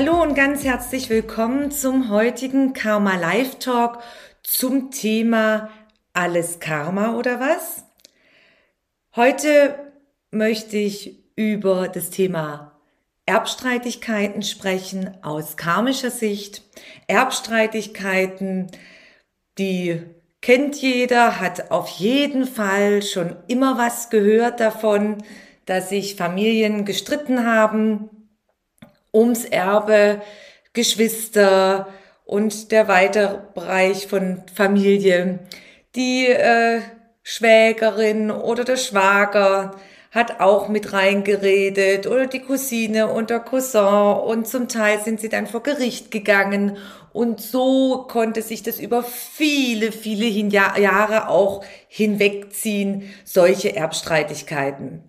Hallo und ganz herzlich willkommen zum heutigen Karma Live Talk zum Thema alles Karma oder was? Heute möchte ich über das Thema Erbstreitigkeiten sprechen aus karmischer Sicht. Erbstreitigkeiten, die kennt jeder, hat auf jeden Fall schon immer was gehört davon, dass sich Familien gestritten haben, ums Erbe, Geschwister und der weitere Bereich von Familie. Die äh, Schwägerin oder der Schwager hat auch mit reingeredet oder die Cousine und der Cousin und zum Teil sind sie dann vor Gericht gegangen und so konnte sich das über viele, viele Jahre auch hinwegziehen, solche Erbstreitigkeiten.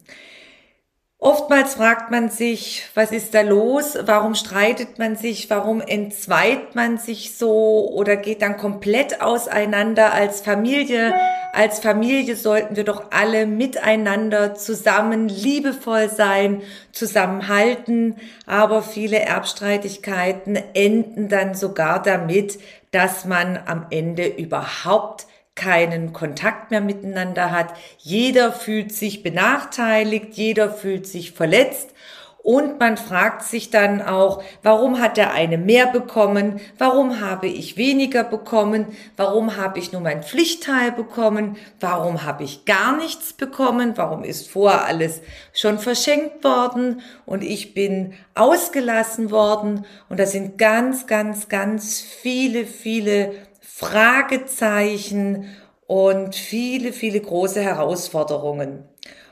Oftmals fragt man sich, was ist da los? Warum streitet man sich? Warum entzweit man sich so oder geht dann komplett auseinander als Familie? Als Familie sollten wir doch alle miteinander zusammen liebevoll sein, zusammenhalten. Aber viele Erbstreitigkeiten enden dann sogar damit, dass man am Ende überhaupt keinen Kontakt mehr miteinander hat. Jeder fühlt sich benachteiligt, jeder fühlt sich verletzt und man fragt sich dann auch, warum hat der eine mehr bekommen? Warum habe ich weniger bekommen? Warum habe ich nur mein Pflichtteil bekommen? Warum habe ich gar nichts bekommen? Warum ist vorher alles schon verschenkt worden und ich bin ausgelassen worden? Und da sind ganz, ganz, ganz viele, viele Fragezeichen und viele, viele große Herausforderungen.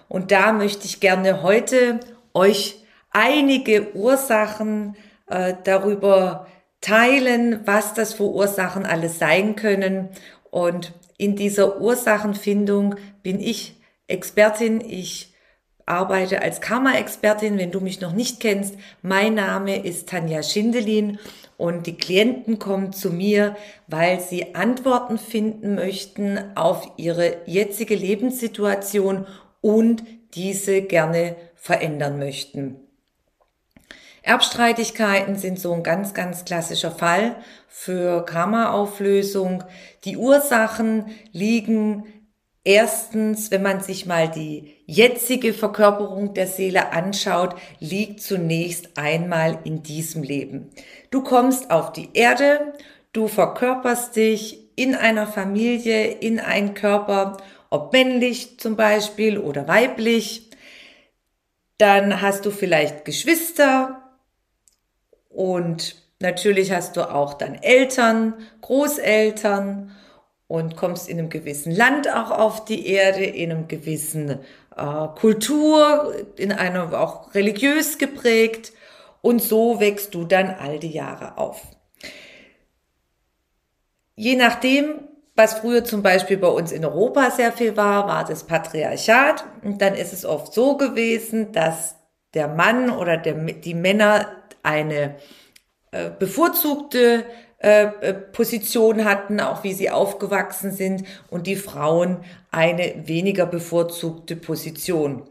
Und da möchte ich gerne heute euch einige Ursachen äh, darüber teilen, was das für Ursachen alles sein können. Und in dieser Ursachenfindung bin ich Expertin. Ich arbeite als Karma-Expertin, wenn du mich noch nicht kennst. Mein Name ist Tanja Schindelin und die Klienten kommen zu mir, weil sie Antworten finden möchten auf ihre jetzige Lebenssituation und diese gerne verändern möchten. Erbstreitigkeiten sind so ein ganz, ganz klassischer Fall für Karma-Auflösung. Die Ursachen liegen Erstens, wenn man sich mal die jetzige Verkörperung der Seele anschaut, liegt zunächst einmal in diesem Leben. Du kommst auf die Erde, du verkörperst dich in einer Familie, in einen Körper, ob männlich zum Beispiel oder weiblich. Dann hast du vielleicht Geschwister und natürlich hast du auch dann Eltern, Großeltern und kommst in einem gewissen Land auch auf die Erde, in einem gewissen äh, Kultur, in einem auch religiös geprägt und so wächst du dann all die Jahre auf. Je nachdem, was früher zum Beispiel bei uns in Europa sehr viel war, war das Patriarchat. Und dann ist es oft so gewesen, dass der Mann oder der, die Männer eine äh, bevorzugte Position hatten, auch wie sie aufgewachsen sind und die Frauen eine weniger bevorzugte Position.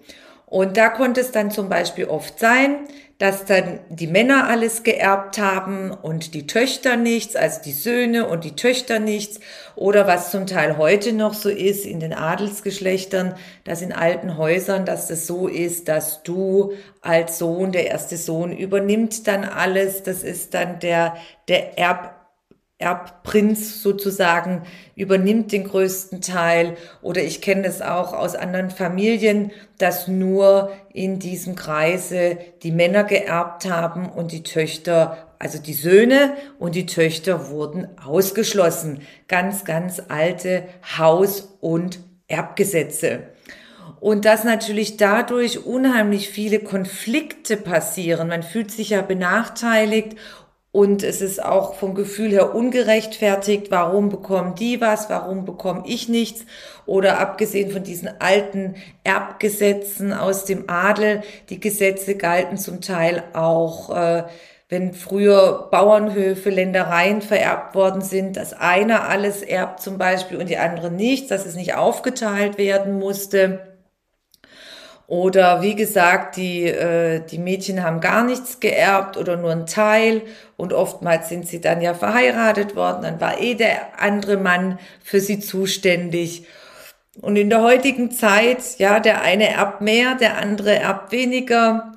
Und da konnte es dann zum Beispiel oft sein, dass dann die Männer alles geerbt haben und die Töchter nichts, also die Söhne und die Töchter nichts. Oder was zum Teil heute noch so ist in den Adelsgeschlechtern, dass in alten Häusern, dass das so ist, dass du als Sohn, der erste Sohn übernimmt dann alles. Das ist dann der, der Erb, Erbprinz sozusagen übernimmt den größten Teil oder ich kenne es auch aus anderen Familien, dass nur in diesem Kreise die Männer geerbt haben und die Töchter, also die Söhne und die Töchter wurden ausgeschlossen. Ganz, ganz alte Haus- und Erbgesetze. und dass natürlich dadurch unheimlich viele Konflikte passieren. Man fühlt sich ja benachteiligt und es ist auch vom Gefühl her ungerechtfertigt, warum bekommen die was, warum bekomme ich nichts. Oder abgesehen von diesen alten Erbgesetzen aus dem Adel, die Gesetze galten zum Teil auch, äh, wenn früher Bauernhöfe, Ländereien vererbt worden sind, dass einer alles erbt zum Beispiel und die andere nichts, dass es nicht aufgeteilt werden musste. Oder wie gesagt, die, äh, die Mädchen haben gar nichts geerbt oder nur einen Teil und oftmals sind sie dann ja verheiratet worden, dann war eh der andere Mann für sie zuständig. Und in der heutigen Zeit, ja, der eine erbt mehr, der andere erbt weniger.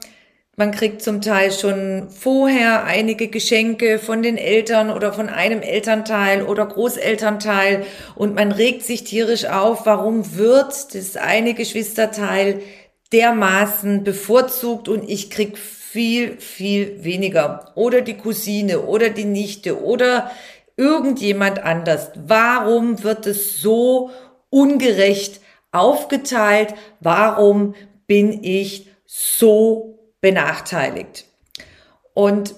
Man kriegt zum Teil schon vorher einige Geschenke von den Eltern oder von einem Elternteil oder Großelternteil und man regt sich tierisch auf, warum wird das eine Geschwisterteil dermaßen bevorzugt und ich krieg viel, viel weniger. Oder die Cousine oder die Nichte oder irgendjemand anders. Warum wird es so ungerecht aufgeteilt? Warum bin ich so benachteiligt? Und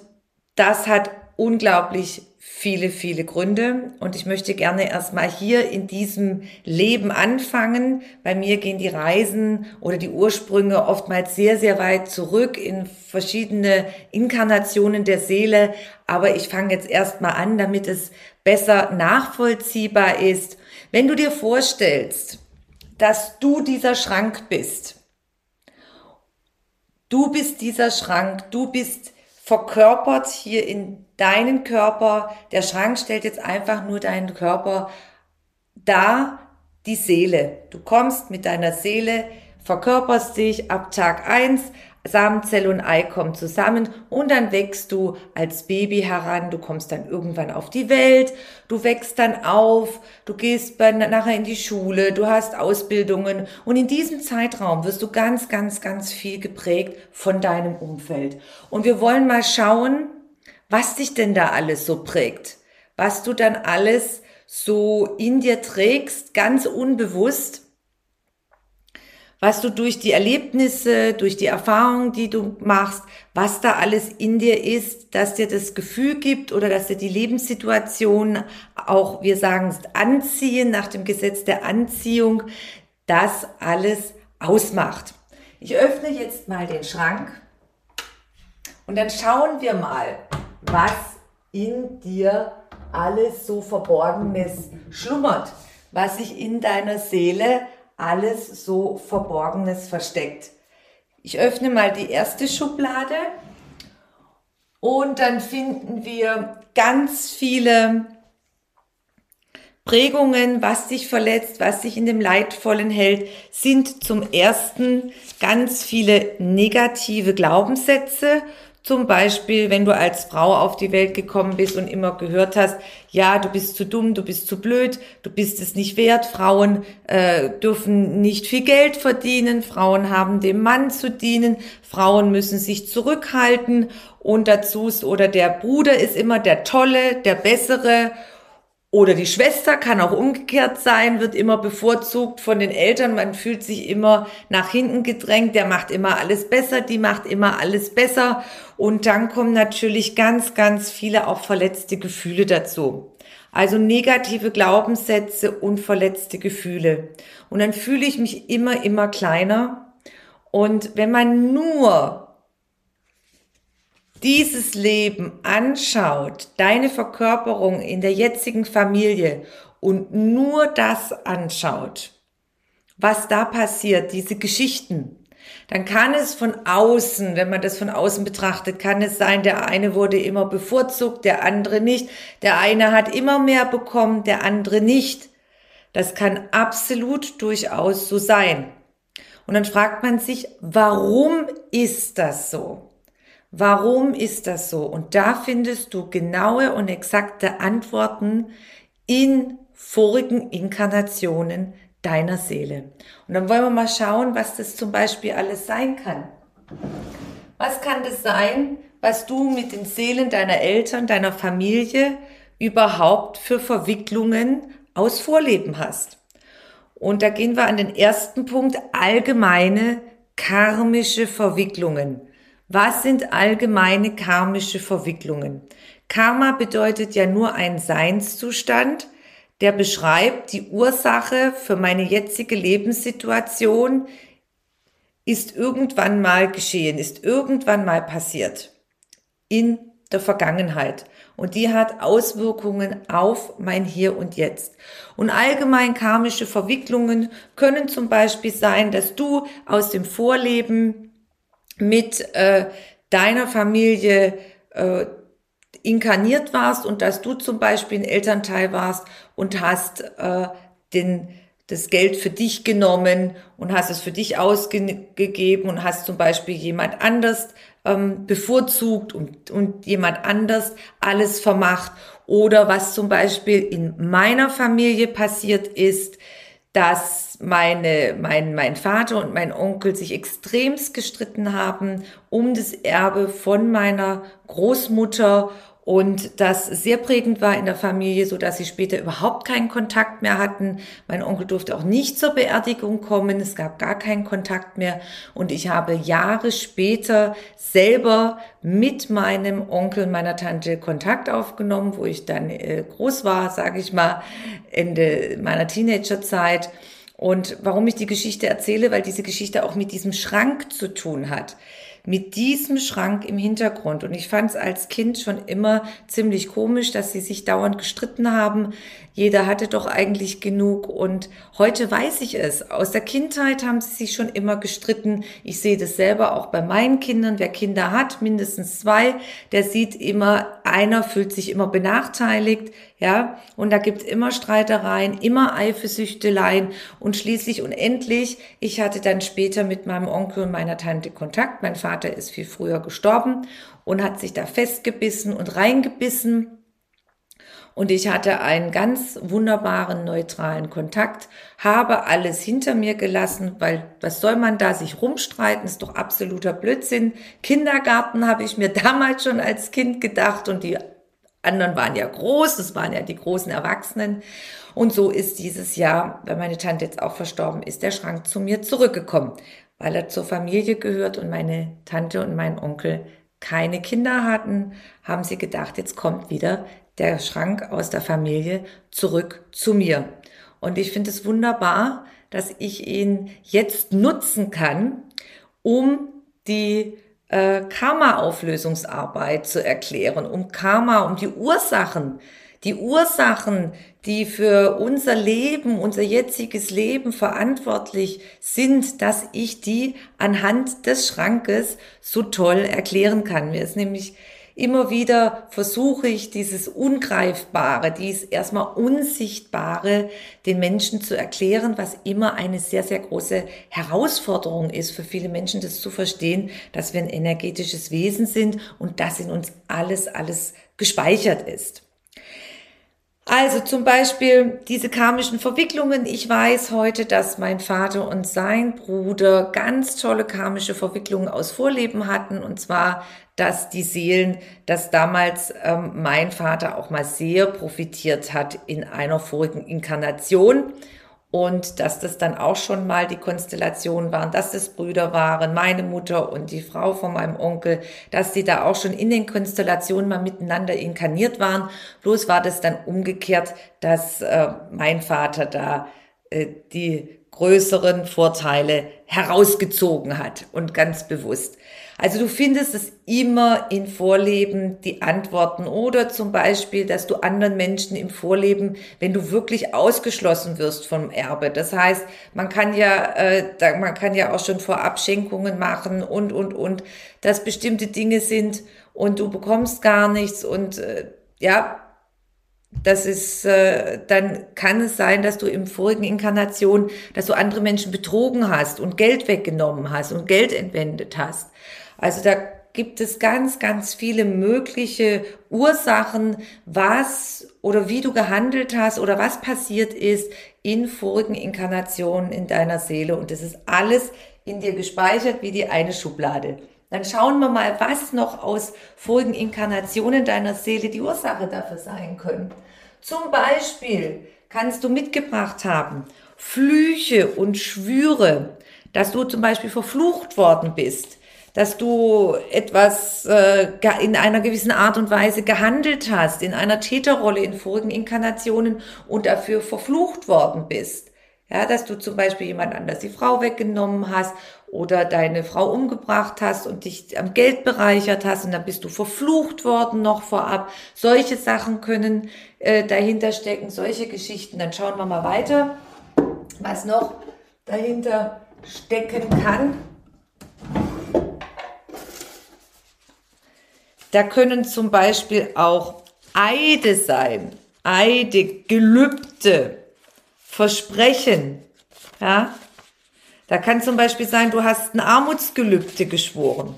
das hat unglaublich viele, viele Gründe. Und ich möchte gerne erstmal hier in diesem Leben anfangen. Bei mir gehen die Reisen oder die Ursprünge oftmals sehr, sehr weit zurück in verschiedene Inkarnationen der Seele. Aber ich fange jetzt erstmal an, damit es besser nachvollziehbar ist. Wenn du dir vorstellst, dass du dieser Schrank bist, du bist dieser Schrank, du bist verkörpert hier in deinen Körper. Der Schrank stellt jetzt einfach nur deinen Körper da, die Seele. Du kommst mit deiner Seele, verkörperst dich ab Tag eins Samenzelle und Ei kommen zusammen und dann wächst du als Baby heran, du kommst dann irgendwann auf die Welt, du wächst dann auf, du gehst nachher in die Schule, du hast Ausbildungen und in diesem Zeitraum wirst du ganz, ganz, ganz viel geprägt von deinem Umfeld. Und wir wollen mal schauen, was dich denn da alles so prägt, was du dann alles so in dir trägst, ganz unbewusst was du durch die Erlebnisse, durch die Erfahrungen, die du machst, was da alles in dir ist, dass dir das Gefühl gibt oder dass dir die Lebenssituation auch, wir sagen es, anziehen nach dem Gesetz der Anziehung, das alles ausmacht. Ich öffne jetzt mal den Schrank und dann schauen wir mal, was in dir alles so Verborgenes schlummert, was sich in deiner Seele alles so Verborgenes versteckt. Ich öffne mal die erste Schublade und dann finden wir ganz viele Prägungen, was dich verletzt, was dich in dem Leidvollen hält, sind zum ersten ganz viele negative Glaubenssätze zum Beispiel, wenn du als Frau auf die Welt gekommen bist und immer gehört hast, ja, du bist zu dumm, du bist zu blöd, du bist es nicht wert, Frauen äh, dürfen nicht viel Geld verdienen, Frauen haben dem Mann zu dienen, Frauen müssen sich zurückhalten. Und dazu ist, oder der Bruder ist immer der Tolle, der Bessere oder die Schwester kann auch umgekehrt sein, wird immer bevorzugt von den Eltern. Man fühlt sich immer nach hinten gedrängt. Der macht immer alles besser, die macht immer alles besser. Und dann kommen natürlich ganz, ganz viele auch verletzte Gefühle dazu. Also negative Glaubenssätze und verletzte Gefühle. Und dann fühle ich mich immer, immer kleiner. Und wenn man nur dieses Leben anschaut, deine Verkörperung in der jetzigen Familie und nur das anschaut, was da passiert, diese Geschichten, dann kann es von außen, wenn man das von außen betrachtet, kann es sein, der eine wurde immer bevorzugt, der andere nicht, der eine hat immer mehr bekommen, der andere nicht. Das kann absolut durchaus so sein. Und dann fragt man sich, warum ist das so? Warum ist das so? Und da findest du genaue und exakte Antworten in vorigen Inkarnationen deiner Seele. Und dann wollen wir mal schauen, was das zum Beispiel alles sein kann. Was kann das sein, was du mit den Seelen deiner Eltern, deiner Familie überhaupt für Verwicklungen aus Vorleben hast? Und da gehen wir an den ersten Punkt, allgemeine karmische Verwicklungen. Was sind allgemeine karmische Verwicklungen? Karma bedeutet ja nur ein Seinszustand, der beschreibt die Ursache für meine jetzige Lebenssituation ist irgendwann mal geschehen, ist irgendwann mal passiert in der Vergangenheit. Und die hat Auswirkungen auf mein Hier und Jetzt. Und allgemein karmische Verwicklungen können zum Beispiel sein, dass du aus dem Vorleben mit äh, deiner Familie äh, inkarniert warst und dass du zum Beispiel ein Elternteil warst und hast äh, den, das Geld für dich genommen und hast es für dich ausgegeben und hast zum Beispiel jemand anders ähm, bevorzugt und, und jemand anders alles vermacht. Oder was zum Beispiel in meiner Familie passiert ist, dass meine, mein, mein Vater und mein Onkel sich extremst gestritten haben um das Erbe von meiner Großmutter und das sehr prägend war in der Familie, so dass sie später überhaupt keinen Kontakt mehr hatten. Mein Onkel durfte auch nicht zur Beerdigung kommen. Es gab gar keinen Kontakt mehr. Und ich habe Jahre später selber mit meinem Onkel, meiner Tante Kontakt aufgenommen, wo ich dann äh, groß war, sage ich mal, Ende meiner Teenagerzeit. Und warum ich die Geschichte erzähle, weil diese Geschichte auch mit diesem Schrank zu tun hat mit diesem Schrank im Hintergrund. Und ich fand es als Kind schon immer ziemlich komisch, dass sie sich dauernd gestritten haben. Jeder hatte doch eigentlich genug und heute weiß ich es. Aus der Kindheit haben sie sich schon immer gestritten. Ich sehe das selber auch bei meinen Kindern. Wer Kinder hat, mindestens zwei, der sieht immer, einer fühlt sich immer benachteiligt, ja, und da gibt immer Streitereien, immer Eifersüchteleien und schließlich und endlich, ich hatte dann später mit meinem Onkel und meiner Tante Kontakt. Mein Vater ist viel früher gestorben und hat sich da festgebissen und reingebissen und ich hatte einen ganz wunderbaren, neutralen Kontakt, habe alles hinter mir gelassen, weil was soll man da sich rumstreiten, ist doch absoluter Blödsinn. Kindergarten habe ich mir damals schon als Kind gedacht und die anderen waren ja groß, das waren ja die großen Erwachsenen. Und so ist dieses Jahr, weil meine Tante jetzt auch verstorben ist, der Schrank zu mir zurückgekommen, weil er zur Familie gehört und meine Tante und mein Onkel keine Kinder hatten, haben sie gedacht, jetzt kommt wieder der Schrank aus der Familie zurück zu mir. Und ich finde es wunderbar, dass ich ihn jetzt nutzen kann, um die äh, Karma-Auflösungsarbeit zu erklären, um Karma, um die Ursachen, die Ursachen, die für unser Leben, unser jetziges Leben verantwortlich sind, dass ich die anhand des Schrankes so toll erklären kann. Mir ist nämlich immer wieder versuche ich dieses Ungreifbare, dies erstmal Unsichtbare den Menschen zu erklären, was immer eine sehr, sehr große Herausforderung ist für viele Menschen, das zu verstehen, dass wir ein energetisches Wesen sind und dass in uns alles, alles gespeichert ist. Also zum Beispiel diese karmischen Verwicklungen. Ich weiß heute, dass mein Vater und sein Bruder ganz tolle karmische Verwicklungen aus Vorleben hatten. Und zwar, dass die Seelen, dass damals ähm, mein Vater auch mal sehr profitiert hat in einer vorigen Inkarnation und dass das dann auch schon mal die Konstellation waren, dass es Brüder waren, meine Mutter und die Frau von meinem Onkel, dass die da auch schon in den Konstellationen mal miteinander inkarniert waren. Bloß war das dann umgekehrt, dass äh, mein Vater da äh, die größeren Vorteile herausgezogen hat und ganz bewusst. Also du findest es immer in Vorleben die Antworten oder zum Beispiel, dass du anderen Menschen im Vorleben, wenn du wirklich ausgeschlossen wirst vom Erbe. Das heißt, man kann ja, äh, man kann ja auch schon Vorabschenkungen machen und und und, dass bestimmte Dinge sind und du bekommst gar nichts und äh, ja, das ist, äh, dann kann es sein, dass du im vorigen Inkarnation, dass du andere Menschen betrogen hast und Geld weggenommen hast und Geld entwendet hast. Also da gibt es ganz, ganz viele mögliche Ursachen, was oder wie du gehandelt hast oder was passiert ist in vorigen Inkarnationen in deiner Seele. Und das ist alles in dir gespeichert wie die eine Schublade. Dann schauen wir mal, was noch aus vorigen Inkarnationen deiner Seele die Ursache dafür sein können. Zum Beispiel kannst du mitgebracht haben. Flüche und Schwüre, dass du zum Beispiel verflucht worden bist, dass du etwas äh, in einer gewissen Art und Weise gehandelt hast, in einer Täterrolle in vorigen Inkarnationen und dafür verflucht worden bist. Ja, dass du zum Beispiel jemand anders die Frau weggenommen hast oder deine Frau umgebracht hast und dich am Geld bereichert hast und dann bist du verflucht worden noch vorab. Solche Sachen können äh, dahinter stecken, solche Geschichten. Dann schauen wir mal weiter, was noch dahinter stecken kann. Da können zum Beispiel auch Eide sein, Eide, Gelübde, Versprechen. Ja? Da kann zum Beispiel sein, du hast ein Armutsgelübde geschworen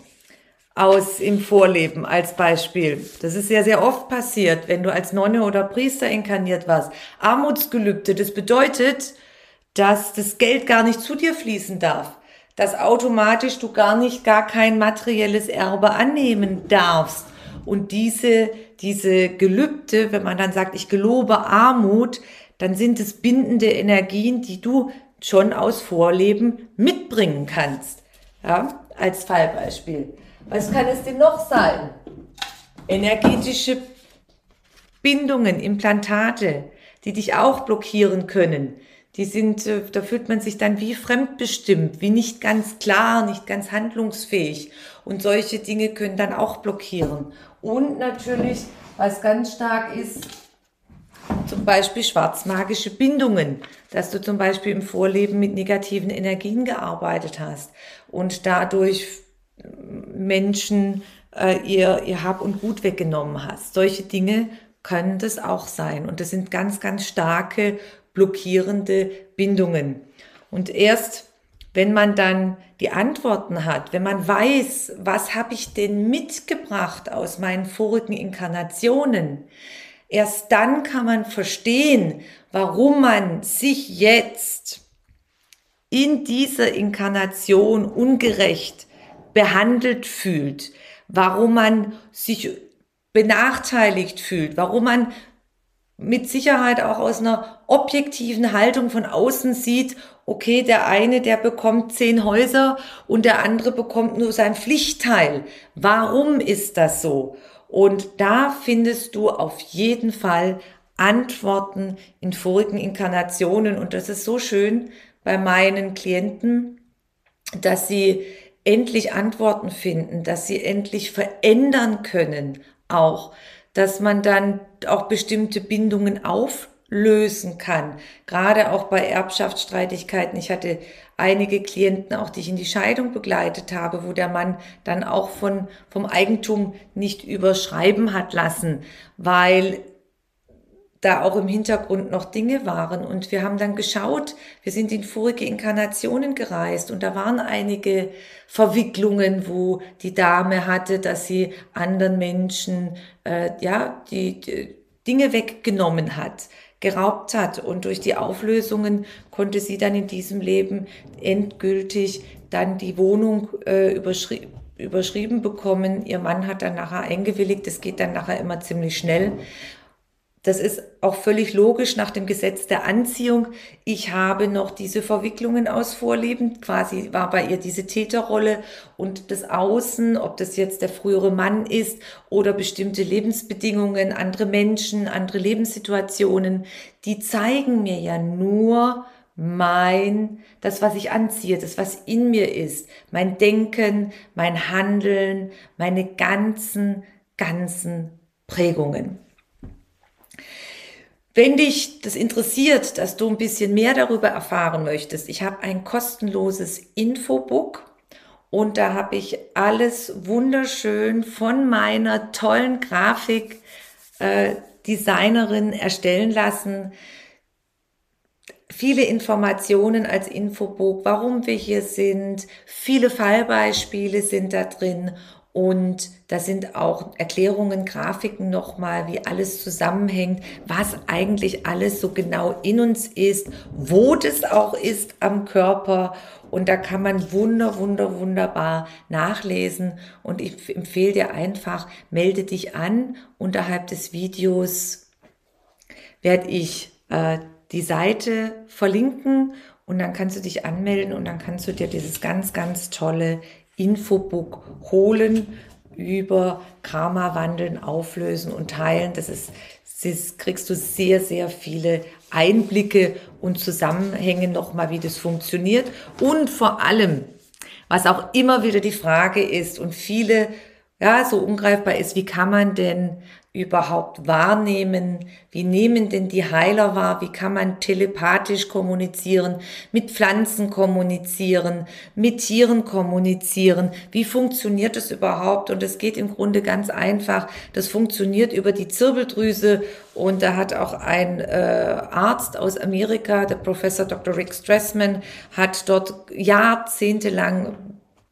aus im Vorleben als Beispiel. Das ist ja sehr oft passiert, wenn du als Nonne oder Priester inkarniert warst. Armutsgelübde, das bedeutet, dass das Geld gar nicht zu dir fließen darf, dass automatisch du gar nicht gar kein materielles Erbe annehmen darfst. Und diese, diese Gelübde, wenn man dann sagt, ich gelobe Armut, dann sind es bindende Energien, die du schon aus Vorleben mitbringen kannst. Ja, als Fallbeispiel. Was kann es denn noch sein? Energetische Bindungen, Implantate, die dich auch blockieren können. Die sind, äh, da fühlt man sich dann wie fremdbestimmt, wie nicht ganz klar, nicht ganz handlungsfähig. Und solche Dinge können dann auch blockieren. Und natürlich, was ganz stark ist, zum Beispiel schwarzmagische Bindungen, dass du zum Beispiel im Vorleben mit negativen Energien gearbeitet hast und dadurch Menschen äh, ihr, ihr Hab und Gut weggenommen hast. Solche Dinge können das auch sein. Und das sind ganz, ganz starke blockierende Bindungen. Und erst wenn man dann die Antworten hat, wenn man weiß, was habe ich denn mitgebracht aus meinen vorigen Inkarnationen, Erst dann kann man verstehen, warum man sich jetzt in dieser Inkarnation ungerecht behandelt fühlt, warum man sich benachteiligt fühlt, warum man mit Sicherheit auch aus einer objektiven Haltung von außen sieht, okay, der eine, der bekommt zehn Häuser und der andere bekommt nur sein Pflichtteil. Warum ist das so? Und da findest du auf jeden Fall Antworten in vorigen Inkarnationen. Und das ist so schön bei meinen Klienten, dass sie endlich Antworten finden, dass sie endlich verändern können auch, dass man dann auch bestimmte Bindungen auflösen kann. Gerade auch bei Erbschaftsstreitigkeiten. Ich hatte einige Klienten auch, die ich in die Scheidung begleitet habe, wo der Mann dann auch von, vom Eigentum nicht überschreiben hat lassen, weil da auch im Hintergrund noch Dinge waren. Und wir haben dann geschaut, wir sind in vorige Inkarnationen gereist und da waren einige Verwicklungen, wo die Dame hatte, dass sie anderen Menschen äh, ja die, die Dinge weggenommen hat geraubt hat. Und durch die Auflösungen konnte sie dann in diesem Leben endgültig dann die Wohnung äh, überschri überschrieben bekommen. Ihr Mann hat dann nachher eingewilligt. Das geht dann nachher immer ziemlich schnell. Das ist auch völlig logisch nach dem Gesetz der Anziehung. Ich habe noch diese Verwicklungen aus Vorleben. Quasi war bei ihr diese Täterrolle und das Außen, ob das jetzt der frühere Mann ist oder bestimmte Lebensbedingungen, andere Menschen, andere Lebenssituationen, die zeigen mir ja nur mein, das, was ich anziehe, das, was in mir ist, mein Denken, mein Handeln, meine ganzen, ganzen Prägungen. Wenn dich das interessiert, dass du ein bisschen mehr darüber erfahren möchtest, ich habe ein kostenloses Infobook und da habe ich alles wunderschön von meiner tollen Grafikdesignerin äh, erstellen lassen. Viele Informationen als Infobook, warum wir hier sind, viele Fallbeispiele sind da drin und da sind auch Erklärungen, Grafiken nochmal, wie alles zusammenhängt, was eigentlich alles so genau in uns ist, wo das auch ist am Körper. Und da kann man wunder, wunder, wunderbar nachlesen. Und ich empfehle dir einfach, melde dich an. Unterhalb des Videos werde ich äh, die Seite verlinken und dann kannst du dich anmelden und dann kannst du dir dieses ganz, ganz tolle Infobook holen über Karma wandeln, auflösen und teilen. Das ist, das kriegst du sehr, sehr viele Einblicke und Zusammenhänge nochmal, wie das funktioniert. Und vor allem, was auch immer wieder die Frage ist und viele ja, so ungreifbar ist, wie kann man denn überhaupt wahrnehmen? Wie nehmen denn die Heiler wahr? Wie kann man telepathisch kommunizieren, mit Pflanzen kommunizieren, mit Tieren kommunizieren? Wie funktioniert das überhaupt? Und es geht im Grunde ganz einfach. Das funktioniert über die Zirbeldrüse und da hat auch ein äh, Arzt aus Amerika, der Professor Dr. Rick Stressman, hat dort jahrzehntelang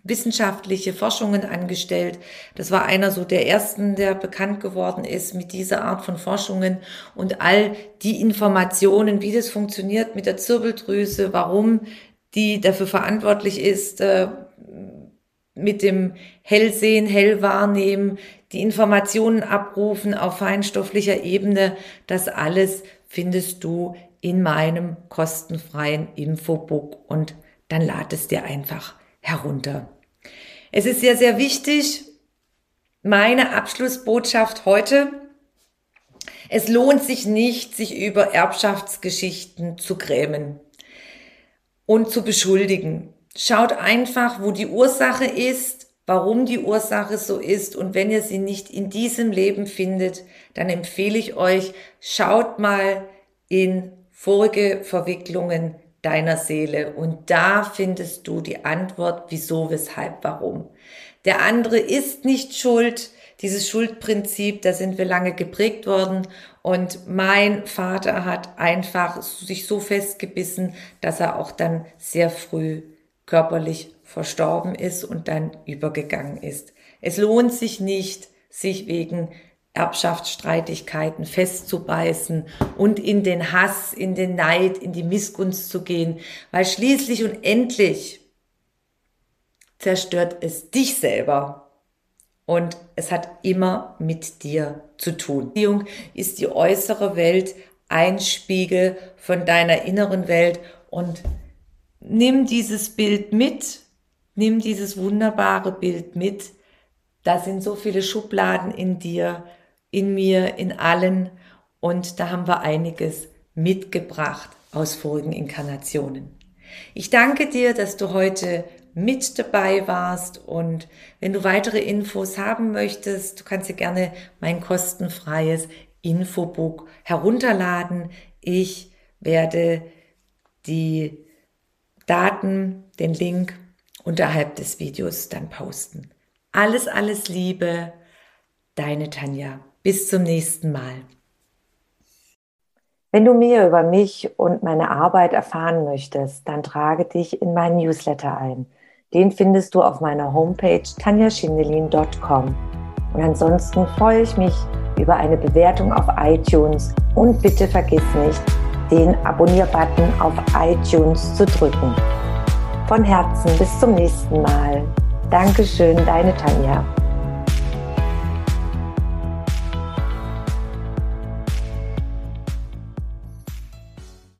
wissenschaftliche Forschungen angestellt. Das war einer so der ersten, der bekannt geworden ist mit dieser Art von Forschungen und all die Informationen, wie das funktioniert mit der Zirbeldrüse, warum die dafür verantwortlich ist, äh, mit dem Hellsehen, Hellwahrnehmen, die Informationen abrufen auf feinstofflicher Ebene, das alles findest du in meinem kostenfreien Infobook und dann lad es dir einfach herunter. Es ist sehr, sehr wichtig, meine Abschlussbotschaft heute. Es lohnt sich nicht, sich über Erbschaftsgeschichten zu grämen und zu beschuldigen. Schaut einfach, wo die Ursache ist, warum die Ursache so ist. Und wenn ihr sie nicht in diesem Leben findet, dann empfehle ich euch, schaut mal in vorige Verwicklungen deiner Seele. Und da findest du die Antwort, wieso, weshalb, warum. Der andere ist nicht schuld. Dieses Schuldprinzip, da sind wir lange geprägt worden. Und mein Vater hat einfach sich so festgebissen, dass er auch dann sehr früh körperlich verstorben ist und dann übergegangen ist. Es lohnt sich nicht, sich wegen Erbschaftsstreitigkeiten festzubeißen und in den Hass, in den Neid, in die Missgunst zu gehen, weil schließlich und endlich zerstört es dich selber und es hat immer mit dir zu tun. Beziehung ist die äußere Welt ein Spiegel von deiner inneren Welt und nimm dieses Bild mit, nimm dieses wunderbare Bild mit. Da sind so viele Schubladen in dir, in mir, in allen. Und da haben wir einiges mitgebracht aus vorigen Inkarnationen. Ich danke dir, dass du heute mit dabei warst und wenn du weitere Infos haben möchtest, du kannst dir gerne mein kostenfreies Infobook herunterladen. Ich werde die Daten, den Link unterhalb des Videos dann posten. Alles, alles Liebe, deine Tanja. Bis zum nächsten Mal. Wenn du mehr über mich und meine Arbeit erfahren möchtest, dann trage dich in meinen Newsletter ein. Den findest du auf meiner Homepage tanjaschindelin.com. Und ansonsten freue ich mich über eine Bewertung auf iTunes und bitte vergiss nicht, den Abonnier-Button auf iTunes zu drücken. Von Herzen bis zum nächsten Mal. Dankeschön, deine Tanja.